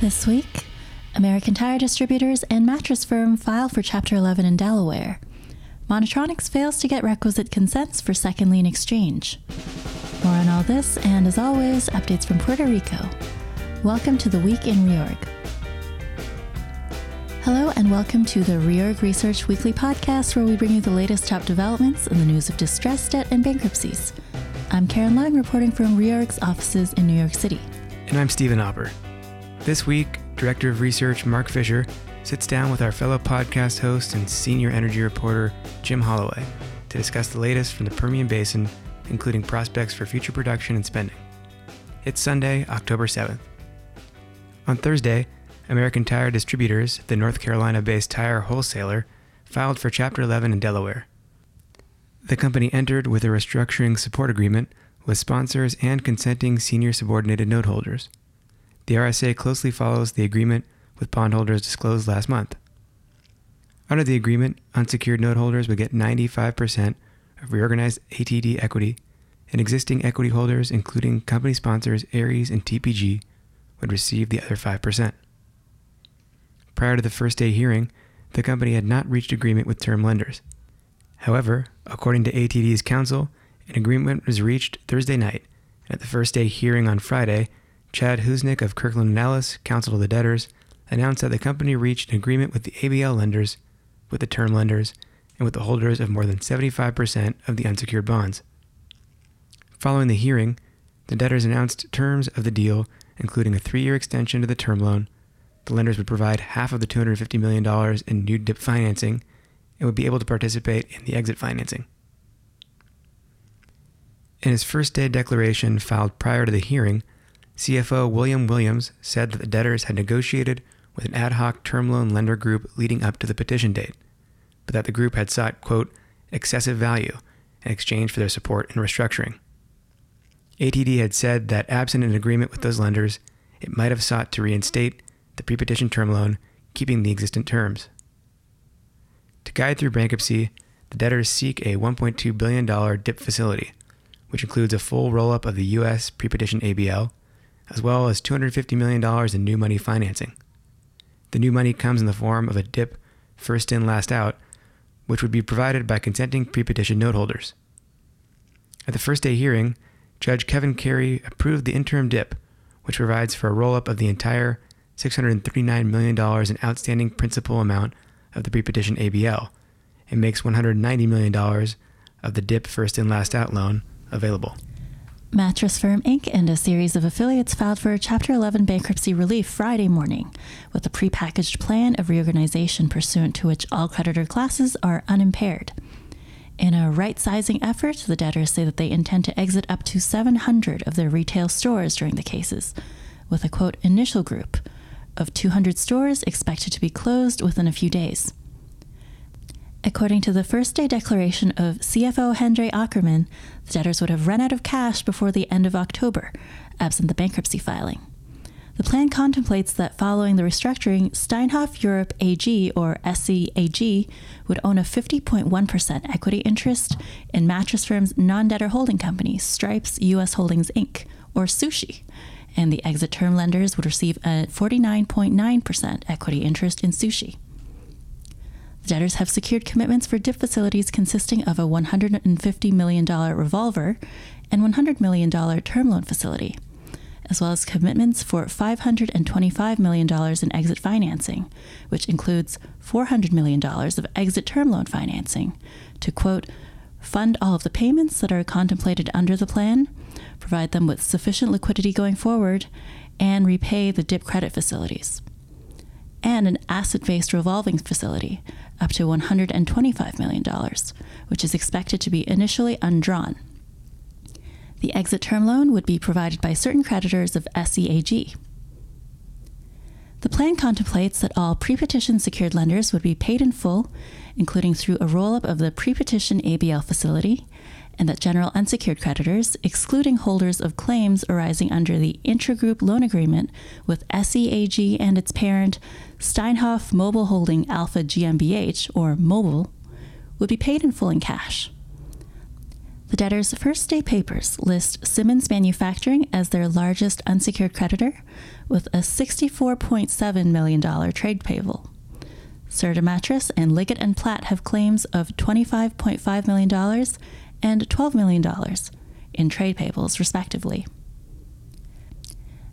This week, American Tire Distributors and mattress firm file for Chapter 11 in Delaware. Monitronics fails to get requisite consents for second lien exchange. More on all this, and as always, updates from Puerto Rico. Welcome to the Week in Reorg. Hello, and welcome to the Reorg Research Weekly podcast, where we bring you the latest top developments in the news of distress, debt, and bankruptcies. I'm Karen Lang, reporting from Reorg's offices in New York City. And I'm Stephen Opper. This week, Director of Research Mark Fisher sits down with our fellow podcast host and senior energy reporter Jim Holloway to discuss the latest from the Permian Basin, including prospects for future production and spending. It's Sunday, October 7th. On Thursday, American Tire Distributors, the North Carolina based tire wholesaler, filed for Chapter 11 in Delaware. The company entered with a restructuring support agreement with sponsors and consenting senior subordinated note holders. The RSA closely follows the agreement with bondholders disclosed last month. Under the agreement, unsecured note holders would get 95% of reorganized ATD equity, and existing equity holders, including company sponsors Ares and TPG, would receive the other 5%. Prior to the first day hearing, the company had not reached agreement with term lenders. However, according to ATD's counsel, an agreement was reached Thursday night, and at the first day hearing on Friday, Chad Husnick of Kirkland & Ellis, counsel to the debtors, announced that the company reached an agreement with the ABL lenders, with the term lenders, and with the holders of more than 75% of the unsecured bonds. Following the hearing, the debtors announced terms of the deal, including a three year extension to the term loan. The lenders would provide half of the $250 million in new DIP financing and would be able to participate in the exit financing. In his first day declaration filed prior to the hearing, CFO William Williams said that the debtors had negotiated with an ad hoc term loan lender group leading up to the petition date, but that the group had sought, quote, excessive value in exchange for their support in restructuring. ATD had said that absent an agreement with those lenders, it might have sought to reinstate the pre petition term loan, keeping the existing terms. To guide through bankruptcy, the debtors seek a $1.2 billion DIP facility, which includes a full roll up of the U.S. pre petition ABL as well as $250 million in new money financing. The new money comes in the form of a DIP, first in, last out, which would be provided by consenting pre petition note holders. At the first day hearing, Judge Kevin Carey approved the interim DIP, which provides for a roll up of the entire $639 million in outstanding principal amount of the pre petition ABL and makes $190 million of the DIP first in, last out loan available. Mattress Firm Inc. and a series of affiliates filed for Chapter 11 bankruptcy relief Friday morning, with a prepackaged plan of reorganization pursuant to which all creditor classes are unimpaired. In a right sizing effort, the debtors say that they intend to exit up to 700 of their retail stores during the cases, with a quote initial group of 200 stores expected to be closed within a few days. According to the first day declaration of CFO Hendre Ackermann, the debtors would have run out of cash before the end of October, absent the bankruptcy filing. The plan contemplates that following the restructuring, Steinhoff Europe AG, or SCAG, would own a 50.1% equity interest in Mattress Firm's non debtor holding company, Stripes US Holdings Inc., or Sushi, and the exit term lenders would receive a 49.9% equity interest in Sushi. Debtors have secured commitments for DIP facilities consisting of a $150 million revolver and $100 million term loan facility, as well as commitments for $525 million in exit financing, which includes $400 million of exit term loan financing to, quote, fund all of the payments that are contemplated under the plan, provide them with sufficient liquidity going forward, and repay the DIP credit facilities. And an asset based revolving facility up to $125 million, which is expected to be initially undrawn. The exit term loan would be provided by certain creditors of SCAG. The plan contemplates that all pre petition secured lenders would be paid in full, including through a roll up of the pre petition ABL facility, and that general unsecured creditors, excluding holders of claims arising under the intragroup loan agreement with SCAG and its parent, Steinhoff Mobile Holding Alpha GmbH, or Mobile, would be paid in full in cash. The debtor's first day papers list Simmons Manufacturing as their largest unsecured creditor with a $64.7 million trade payable. Serta Mattress and Leggett and Platt have claims of $25.5 million and $12 million in trade payables, respectively.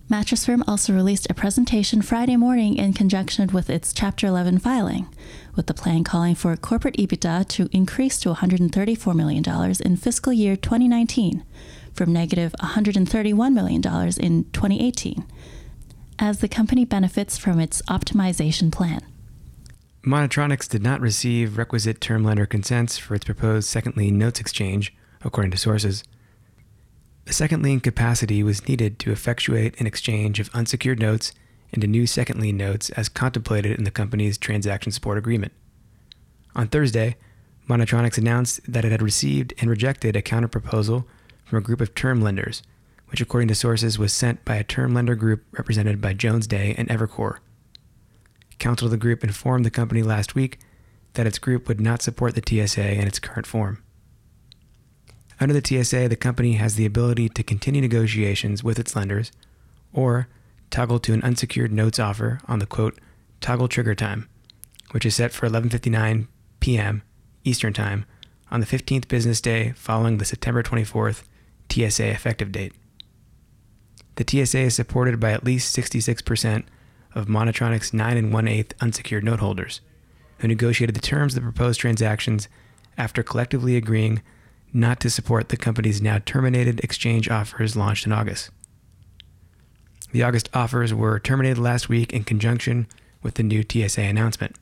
Mattress Firm also released a presentation Friday morning in conjunction with its Chapter 11 filing, with the plan calling for corporate EBITDA to increase to $134 million in fiscal year 2019 from negative $131 million in 2018, as the company benefits from its optimization plan. Monitronics did not receive requisite term lender consents for its proposed second lien notes exchange, according to sources. The second lien capacity was needed to effectuate an exchange of unsecured notes into new second lien notes as contemplated in the company's transaction support agreement. On Thursday, Monitronics announced that it had received and rejected a counterproposal from a group of term lenders, which, according to sources, was sent by a term lender group represented by Jones Day and Evercore. Counsel of the group informed the company last week that its group would not support the TSA in its current form. Under the TSA, the company has the ability to continue negotiations with its lenders or toggle to an unsecured notes offer on the quote toggle trigger time, which is set for 11:59 p.m. Eastern Time on the 15th business day following the September 24th TSA effective date. The TSA is supported by at least 66% of Monitronic's 9 and 1 8 unsecured note holders, who negotiated the terms of the proposed transactions after collectively agreeing not to support the company's now terminated exchange offers launched in August. The August offers were terminated last week in conjunction with the new TSA announcement.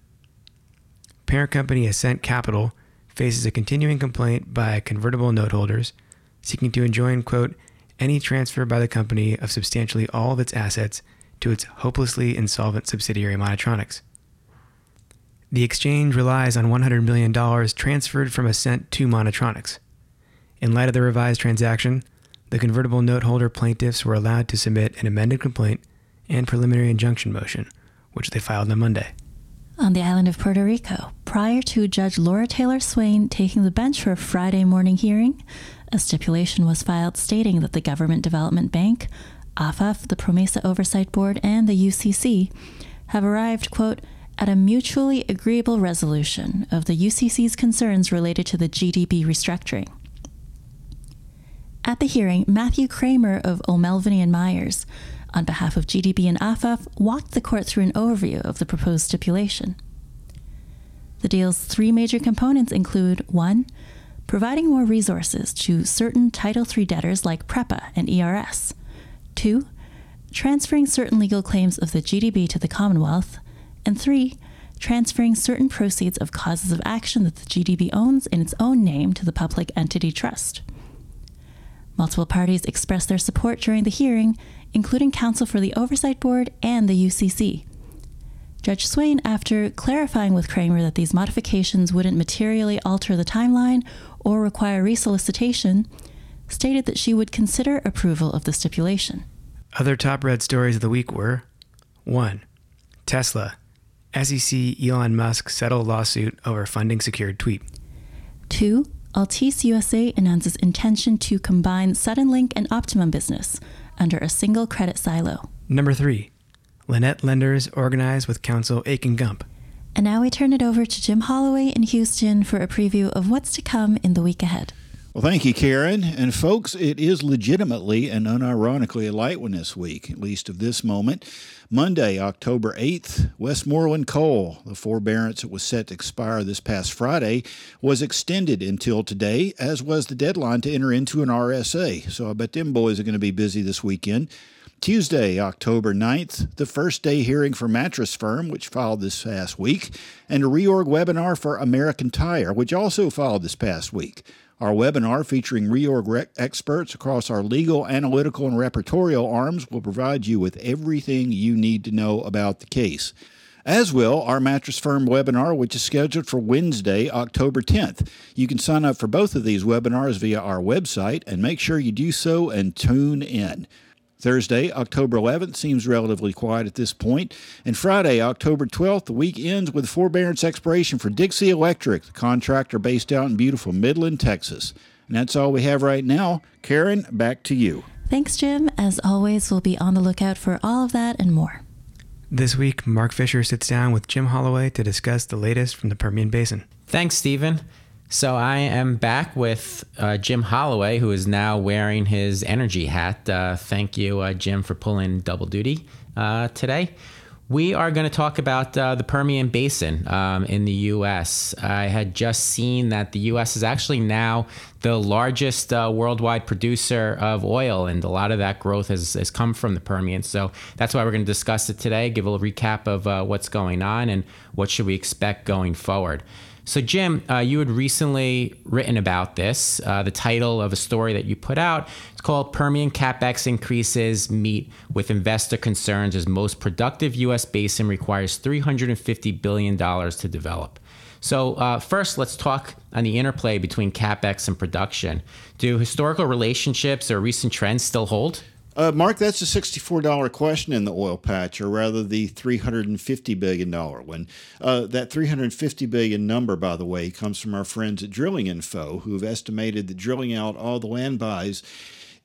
Parent company Ascent Capital faces a continuing complaint by convertible note holders seeking to enjoin, quote, any transfer by the company of substantially all of its assets to its hopelessly insolvent subsidiary Monitronics. The exchange relies on $100 million transferred from Ascent to Monitronics. In light of the revised transaction, the convertible note holder plaintiffs were allowed to submit an amended complaint and preliminary injunction motion, which they filed on Monday. On the island of Puerto Rico, prior to Judge Laura Taylor Swain taking the bench for a Friday morning hearing, a stipulation was filed stating that the Government Development Bank, AFAF, the PROMESA Oversight Board, and the UCC have arrived, quote, at a mutually agreeable resolution of the UCC's concerns related to the GDB restructuring. At the hearing, Matthew Kramer of O'Melveny and Myers, on behalf of GDB and AFAF, walked the court through an overview of the proposed stipulation. The deal's three major components include 1. Providing more resources to certain Title III debtors like PREPA and ERS. 2. Transferring certain legal claims of the GDB to the Commonwealth. And 3. Transferring certain proceeds of causes of action that the GDB owns in its own name to the public entity trust. Multiple parties expressed their support during the hearing, including counsel for the Oversight Board and the UCC. Judge Swain, after clarifying with Kramer that these modifications wouldn't materially alter the timeline or require resolicitation, stated that she would consider approval of the stipulation. Other top read stories of the week were 1. Tesla. SEC Elon Musk settle lawsuit over funding secured tweet. 2. Altice USA announces intention to combine Suddenlink and Optimum Business under a single credit silo. Number three, Lynette Lenders organized with counsel Akin Gump. And now we turn it over to Jim Holloway in Houston for a preview of what's to come in the week ahead. Well, thank you, Karen. And folks, it is legitimately and unironically a light one this week, at least of this moment. Monday, October 8th, Westmoreland Coal, the forbearance that was set to expire this past Friday, was extended until today, as was the deadline to enter into an RSA. So I bet them boys are going to be busy this weekend. Tuesday, October 9th, the first day hearing for Mattress Firm, which filed this past week, and a reorg webinar for American Tire, which also filed this past week. Our webinar featuring reorg experts across our legal, analytical, and repertorial arms will provide you with everything you need to know about the case. As will our Mattress Firm webinar, which is scheduled for Wednesday, October 10th. You can sign up for both of these webinars via our website and make sure you do so and tune in. Thursday, October 11th, seems relatively quiet at this point. And Friday, October 12th, the week ends with forbearance expiration for Dixie Electric, the contractor based out in beautiful Midland, Texas. And that's all we have right now. Karen, back to you. Thanks, Jim. As always, we'll be on the lookout for all of that and more. This week, Mark Fisher sits down with Jim Holloway to discuss the latest from the Permian Basin. Thanks, Stephen. So I am back with uh, Jim Holloway, who is now wearing his energy hat. Uh, thank you, uh, Jim, for pulling double duty uh, today. We are going to talk about uh, the Permian Basin um, in the U.S. I had just seen that the U.S. is actually now the largest uh, worldwide producer of oil, and a lot of that growth has, has come from the Permian. So that's why we're going to discuss it today, give a little recap of what's going on and what should we expect going forward. So, Jim, uh, you had recently written about this. Uh, the title of a story that you put out it's called Permian CapEx Increases Meet with Investor Concerns as Most Productive U.S. Basin Requires $350 Billion to Develop. So, uh, first, let's talk on the interplay between CapEx and production. Do historical relationships or recent trends still hold? Uh, Mark, that's a $64 question in the oil patch, or rather the $350 billion one. Uh, that 350 billion number, by the way, comes from our friends at Drilling Info, who have estimated that drilling out all the land buys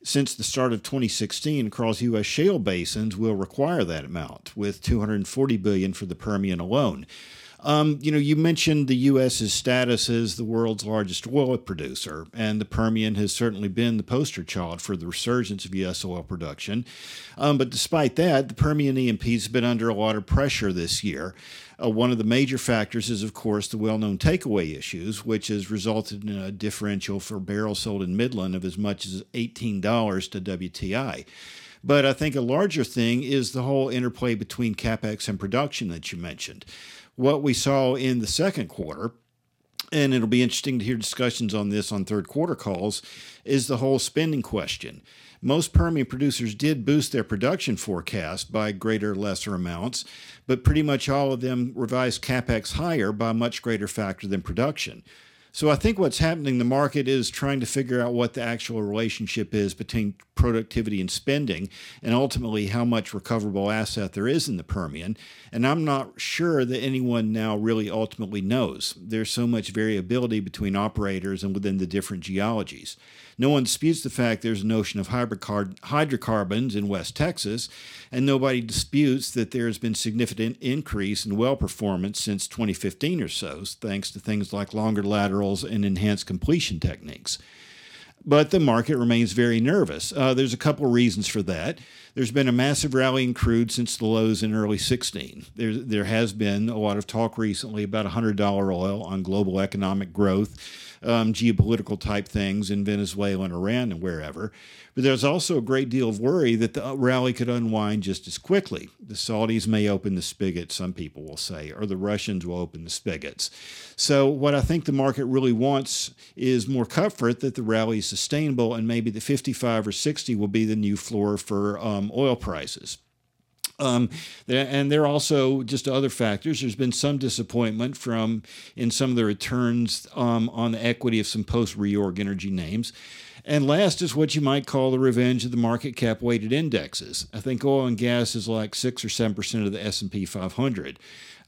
since the start of 2016 across U.S. shale basins will require that amount, with 240 billion for the Permian alone. Um, you know, you mentioned the U.S.'s status as the world's largest oil producer, and the Permian has certainly been the poster child for the resurgence of U.S. oil production. Um, but despite that, the Permian E&P has been under a lot of pressure this year. Uh, one of the major factors is, of course, the well known takeaway issues, which has resulted in a differential for barrels sold in Midland of as much as $18 to WTI. But I think a larger thing is the whole interplay between capex and production that you mentioned what we saw in the second quarter, and it'll be interesting to hear discussions on this on third quarter calls, is the whole spending question. Most Permian producers did boost their production forecast by greater lesser amounts, but pretty much all of them revised capex higher by a much greater factor than production. So I think what's happening in the market is trying to figure out what the actual relationship is between productivity and spending and ultimately how much recoverable asset there is in the Permian. And I'm not sure that anyone now really ultimately knows. There's so much variability between operators and within the different geologies. No one disputes the fact there's a notion of hydrocarbons in West Texas, and nobody disputes that there has been significant increase in well performance since 2015 or so, thanks to things like longer laterals and enhanced completion techniques but the market remains very nervous. Uh, there's a couple of reasons for that. There's been a massive rally in crude since the lows in early 16. There, there has been a lot of talk recently about $100 oil on global economic growth um, geopolitical type things in Venezuela and Iran and wherever. But there's also a great deal of worry that the rally could unwind just as quickly. The Saudis may open the spigot, some people will say, or the Russians will open the spigots. So, what I think the market really wants is more comfort that the rally is sustainable and maybe the 55 or 60 will be the new floor for um, oil prices. Um, and there are also just other factors. There's been some disappointment from in some of the returns um, on the equity of some post reorg energy names. And last is what you might call the revenge of the market cap weighted indexes. I think oil and gas is like six or seven percent of the S and P 500.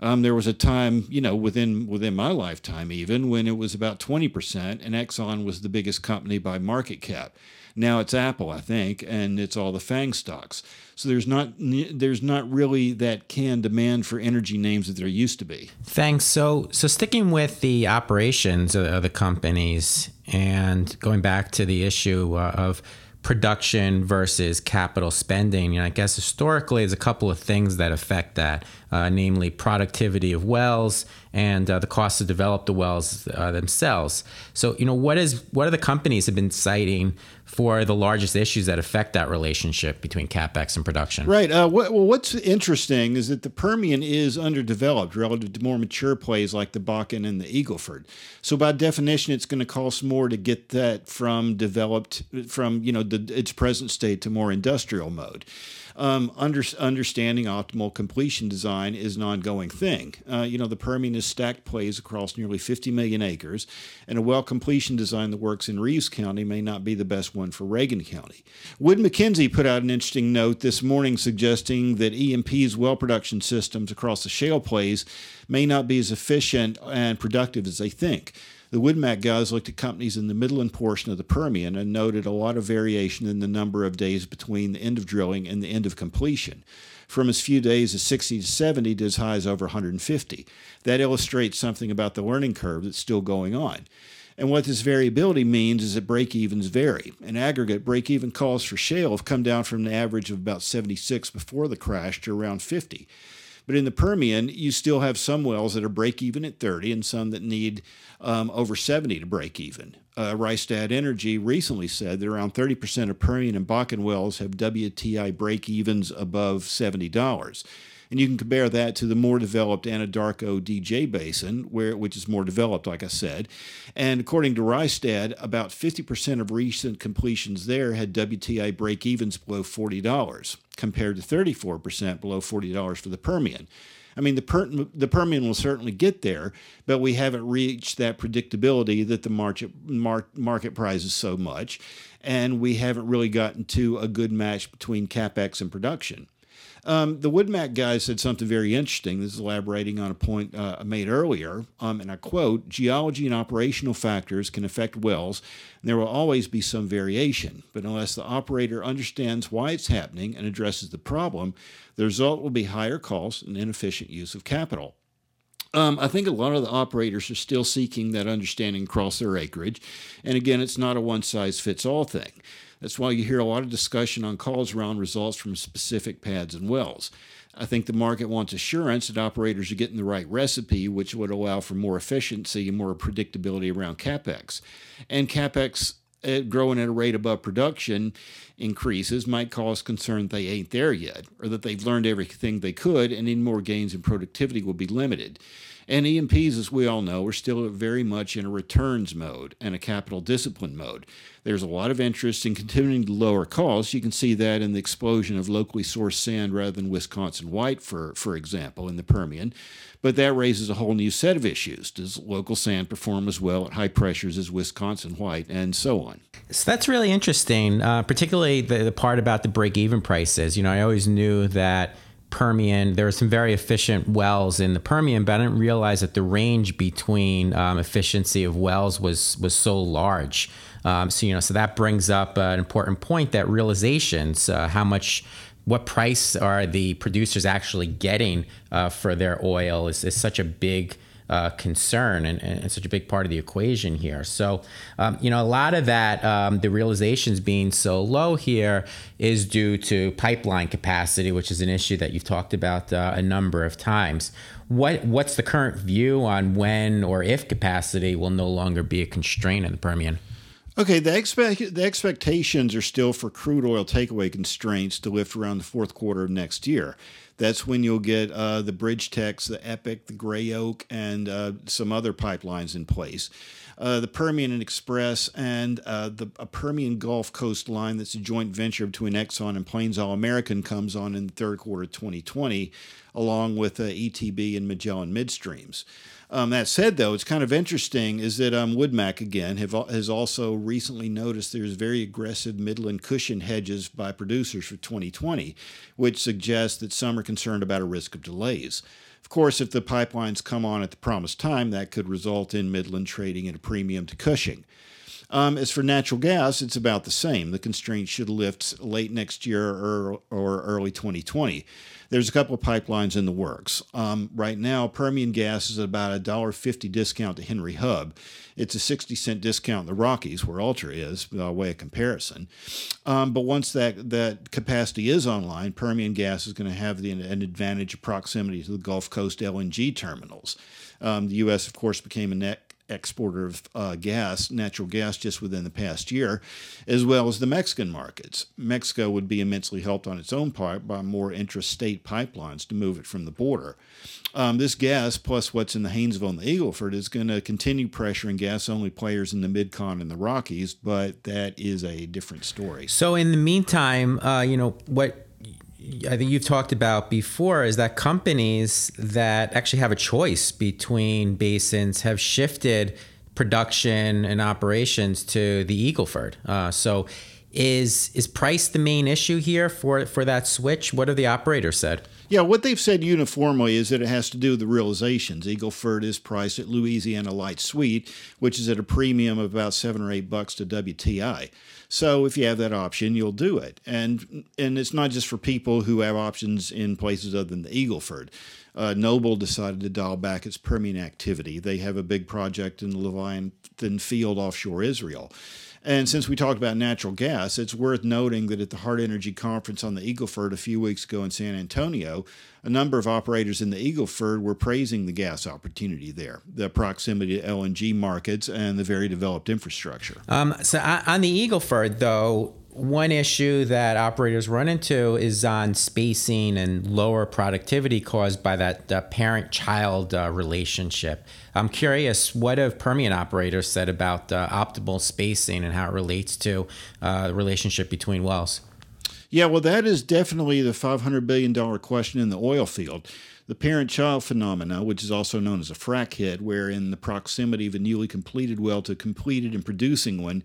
Um, there was a time, you know, within within my lifetime even when it was about 20%, and Exxon was the biggest company by market cap. Now it's Apple, I think, and it's all the FANG stocks. So there's not there's not really that can demand for energy names that there used to be. Thanks. So so sticking with the operations of the companies and going back to the issue uh, of production versus capital spending. And I guess historically, there's a couple of things that affect that, uh, namely productivity of wells and uh, the cost to develop the wells uh, themselves. So, you know, what is what are the companies have been citing for the largest issues that affect that relationship between capex and production? Right. Uh, what, well, what's interesting is that the Permian is underdeveloped relative to more mature plays like the Bakken and the Eagleford. So, by definition, it's going to cost more to get that from developed from you know the, its present state to more industrial mode um, under, understanding optimal completion design is an ongoing thing. Uh, you know, the Permian is stacked plays across nearly 50 million acres, and a well completion design that works in Reeves County may not be the best one for Reagan County. Wood Mackenzie put out an interesting note this morning suggesting that E&P's well production systems across the shale plays may not be as efficient and productive as they think. The WoodMac guys looked at companies in the Midland portion of the Permian and noted a lot of variation in the number of days between the end of drilling and the end of completion from as few days as 60 to 70 to as high as over 150. That illustrates something about the learning curve that's still going on. And what this variability means is that break evens vary. In aggregate, break even calls for shale have come down from an average of about 76 before the crash to around 50. But in the Permian, you still have some wells that are break even at 30 and some that need um, over 70 to break even. Uh, Rystad Energy recently said that around 30% of Permian and Bakken wells have WTI break evens above $70. And you can compare that to the more developed Anadarko DJ Basin, where which is more developed, like I said. And according to Rystad, about 50% of recent completions there had WTI break evens below $40, compared to 34% below $40 for the Permian. I mean, the, per, the Permian will certainly get there, but we haven't reached that predictability that the market, mar, market prizes so much, and we haven't really gotten to a good match between capex and production. Um, the WoodMac guy said something very interesting. This is elaborating on a point uh, made earlier, um, and I quote Geology and operational factors can affect wells, and there will always be some variation. But unless the operator understands why it's happening and addresses the problem, the result will be higher costs and inefficient use of capital. Um, I think a lot of the operators are still seeking that understanding across their acreage. And again, it's not a one size fits all thing. That's why you hear a lot of discussion on calls around results from specific pads and wells. I think the market wants assurance that operators are getting the right recipe, which would allow for more efficiency and more predictability around capex. And capex uh, growing at a rate above production increases might cause concern they ain't there yet, or that they've learned everything they could and any more gains in productivity will be limited. And E&Ps, as we all know, are still very much in a returns mode and a capital discipline mode. There's a lot of interest in continuing to lower costs. You can see that in the explosion of locally sourced sand rather than Wisconsin white, for, for example, in the Permian. But that raises a whole new set of issues. Does local sand perform as well at high pressures as Wisconsin white, and so on? So that's really interesting, uh, particularly the, the part about the break even prices. You know, I always knew that Permian. There were some very efficient wells in the Permian, but I didn't realize that the range between um, efficiency of wells was was so large. Um, so you know, so that brings up an important point that realizations, uh, how much, what price are the producers actually getting uh, for their oil is, is such a big uh, concern and, and, such a big part of the equation here. So, um, you know, a lot of that, um, the realizations being so low here is due to pipeline capacity, which is an issue that you've talked about uh, a number of times. What What's the current view on when or if capacity will no longer be a constraint in the Permian? Okay, the expect the expectations are still for crude oil takeaway constraints to lift around the fourth quarter of next year. That's when you'll get uh, the BridgeTex, the Epic, the Gray Oak, and uh, some other pipelines in place. Uh, the Permian Express and uh, the Permian Gulf Coast line that's a joint venture between Exxon and Plains All American comes on in the third quarter of 2020, along with uh, ETB and Magellan Midstreams. Um, that said, though, it's kind of interesting is that um, WoodMac again have, has also recently noticed there's very aggressive Midland Cushing hedges by producers for 2020, which suggests that some are concerned about a risk of delays. Of course, if the pipelines come on at the promised time, that could result in Midland trading at a premium to Cushing. Um, as for natural gas, it's about the same. The constraint should lift late next year or, or early 2020. There's a couple of pipelines in the works. Um, right now, Permian gas is about a $1.50 discount to Henry Hub. It's a 60 cent discount in the Rockies, where Ultra is, by way of comparison. Um, but once that, that capacity is online, Permian gas is going to have the, an advantage of proximity to the Gulf Coast LNG terminals. Um, the U.S., of course, became a net exporter of uh, gas, natural gas, just within the past year, as well as the Mexican markets. Mexico would be immensely helped on its own part by more intrastate pipelines to move it from the border. Um, this gas, plus what's in the Haynesville and the Eagleford, is going to continue pressuring gas only players in the Midcon and the Rockies, but that is a different story. So, in the meantime, uh, you know, what I think you've talked about before is that companies that actually have a choice between basins have shifted production and operations to the Eagleford. Uh, so Is is price the main issue here for for that switch? What have the operators said? Yeah, what they've said uniformly is that it has to do with the realizations. Eagleford is priced at Louisiana Light Sweet, which is at a premium of about seven or eight bucks to WTI. So if you have that option, you'll do it. And and it's not just for people who have options in places other than the Eagleford. Uh, Noble decided to dial back its Permian activity. They have a big project in the Leviathan field offshore Israel. And since we talked about natural gas, it's worth noting that at the Hart Energy Conference on the Eagleford a few weeks ago in San Antonio, a number of operators in the Eagleford were praising the gas opportunity there, the proximity to LNG markets, and the very developed infrastructure. Um, so on the Eagleford, though, one issue that operators run into is on spacing and lower productivity caused by that uh, parent child uh, relationship. I'm curious, what have Permian operators said about uh, optimal spacing and how it relates to uh, the relationship between wells? Yeah, well, that is definitely the $500 billion question in the oil field. The parent child phenomena, which is also known as a frac hit, where in the proximity of a newly completed well to completed and producing one,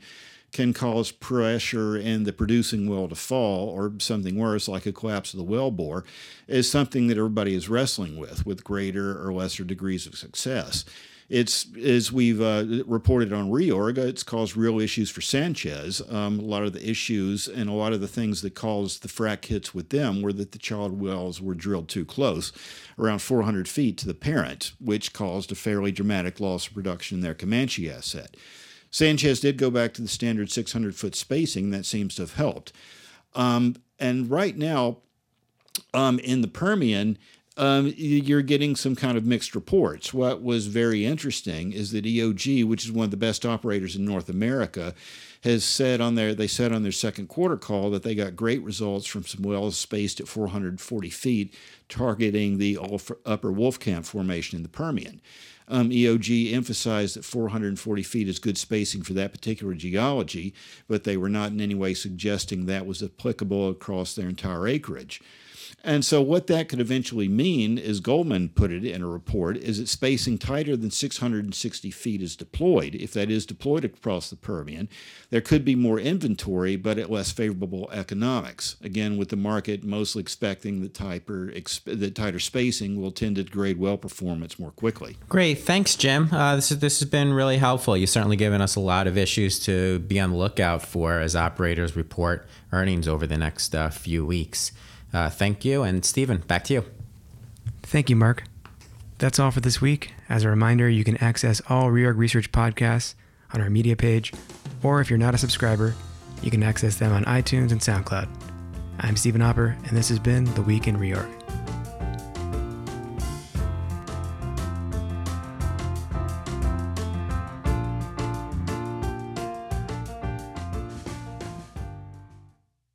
can cause pressure in the producing well to fall or something worse like a collapse of the well bore is something that everybody is wrestling with with greater or lesser degrees of success. It's as we've uh, reported on Reorg, it's caused real issues for Sanchez. Um, a lot of the issues and a lot of the things that caused the frac hits with them were that the child wells were drilled too close, around 400 feet to the parent, which caused a fairly dramatic loss of production in their Comanche asset. Sanchez did go back to the standard 600 foot spacing. That seems to have helped. Um, and right now, um, in the Permian, um, you're getting some kind of mixed reports. What was very interesting is that EOG, which is one of the best operators in North America, has said on their they said on their second quarter call that they got great results from some wells spaced at 440 feet, targeting the upper Wolfcamp formation in the Permian. Um, EOG emphasized that 440 feet is good spacing for that particular geology, but they were not in any way suggesting that was applicable across their entire acreage. And so, what that could eventually mean, as Goldman put it in a report, is that spacing tighter than 660 feet is deployed. If that is deployed across the Permian, there could be more inventory, but at less favorable economics. Again, with the market mostly expecting that tighter, that tighter spacing will tend to degrade well performance more quickly. Great, thanks, Jim. Uh, this is, this has been really helpful. You've certainly given us a lot of issues to be on the lookout for as operators report earnings over the next uh, few weeks. Uh, thank you. And Stephen, back to you. Thank you, Mark. That's all for this week. As a reminder, you can access all Reorg Research podcasts on our media page, or if you're not a subscriber, you can access them on iTunes and SoundCloud. I'm Stephen Hopper, and this has been The Week in Reorg.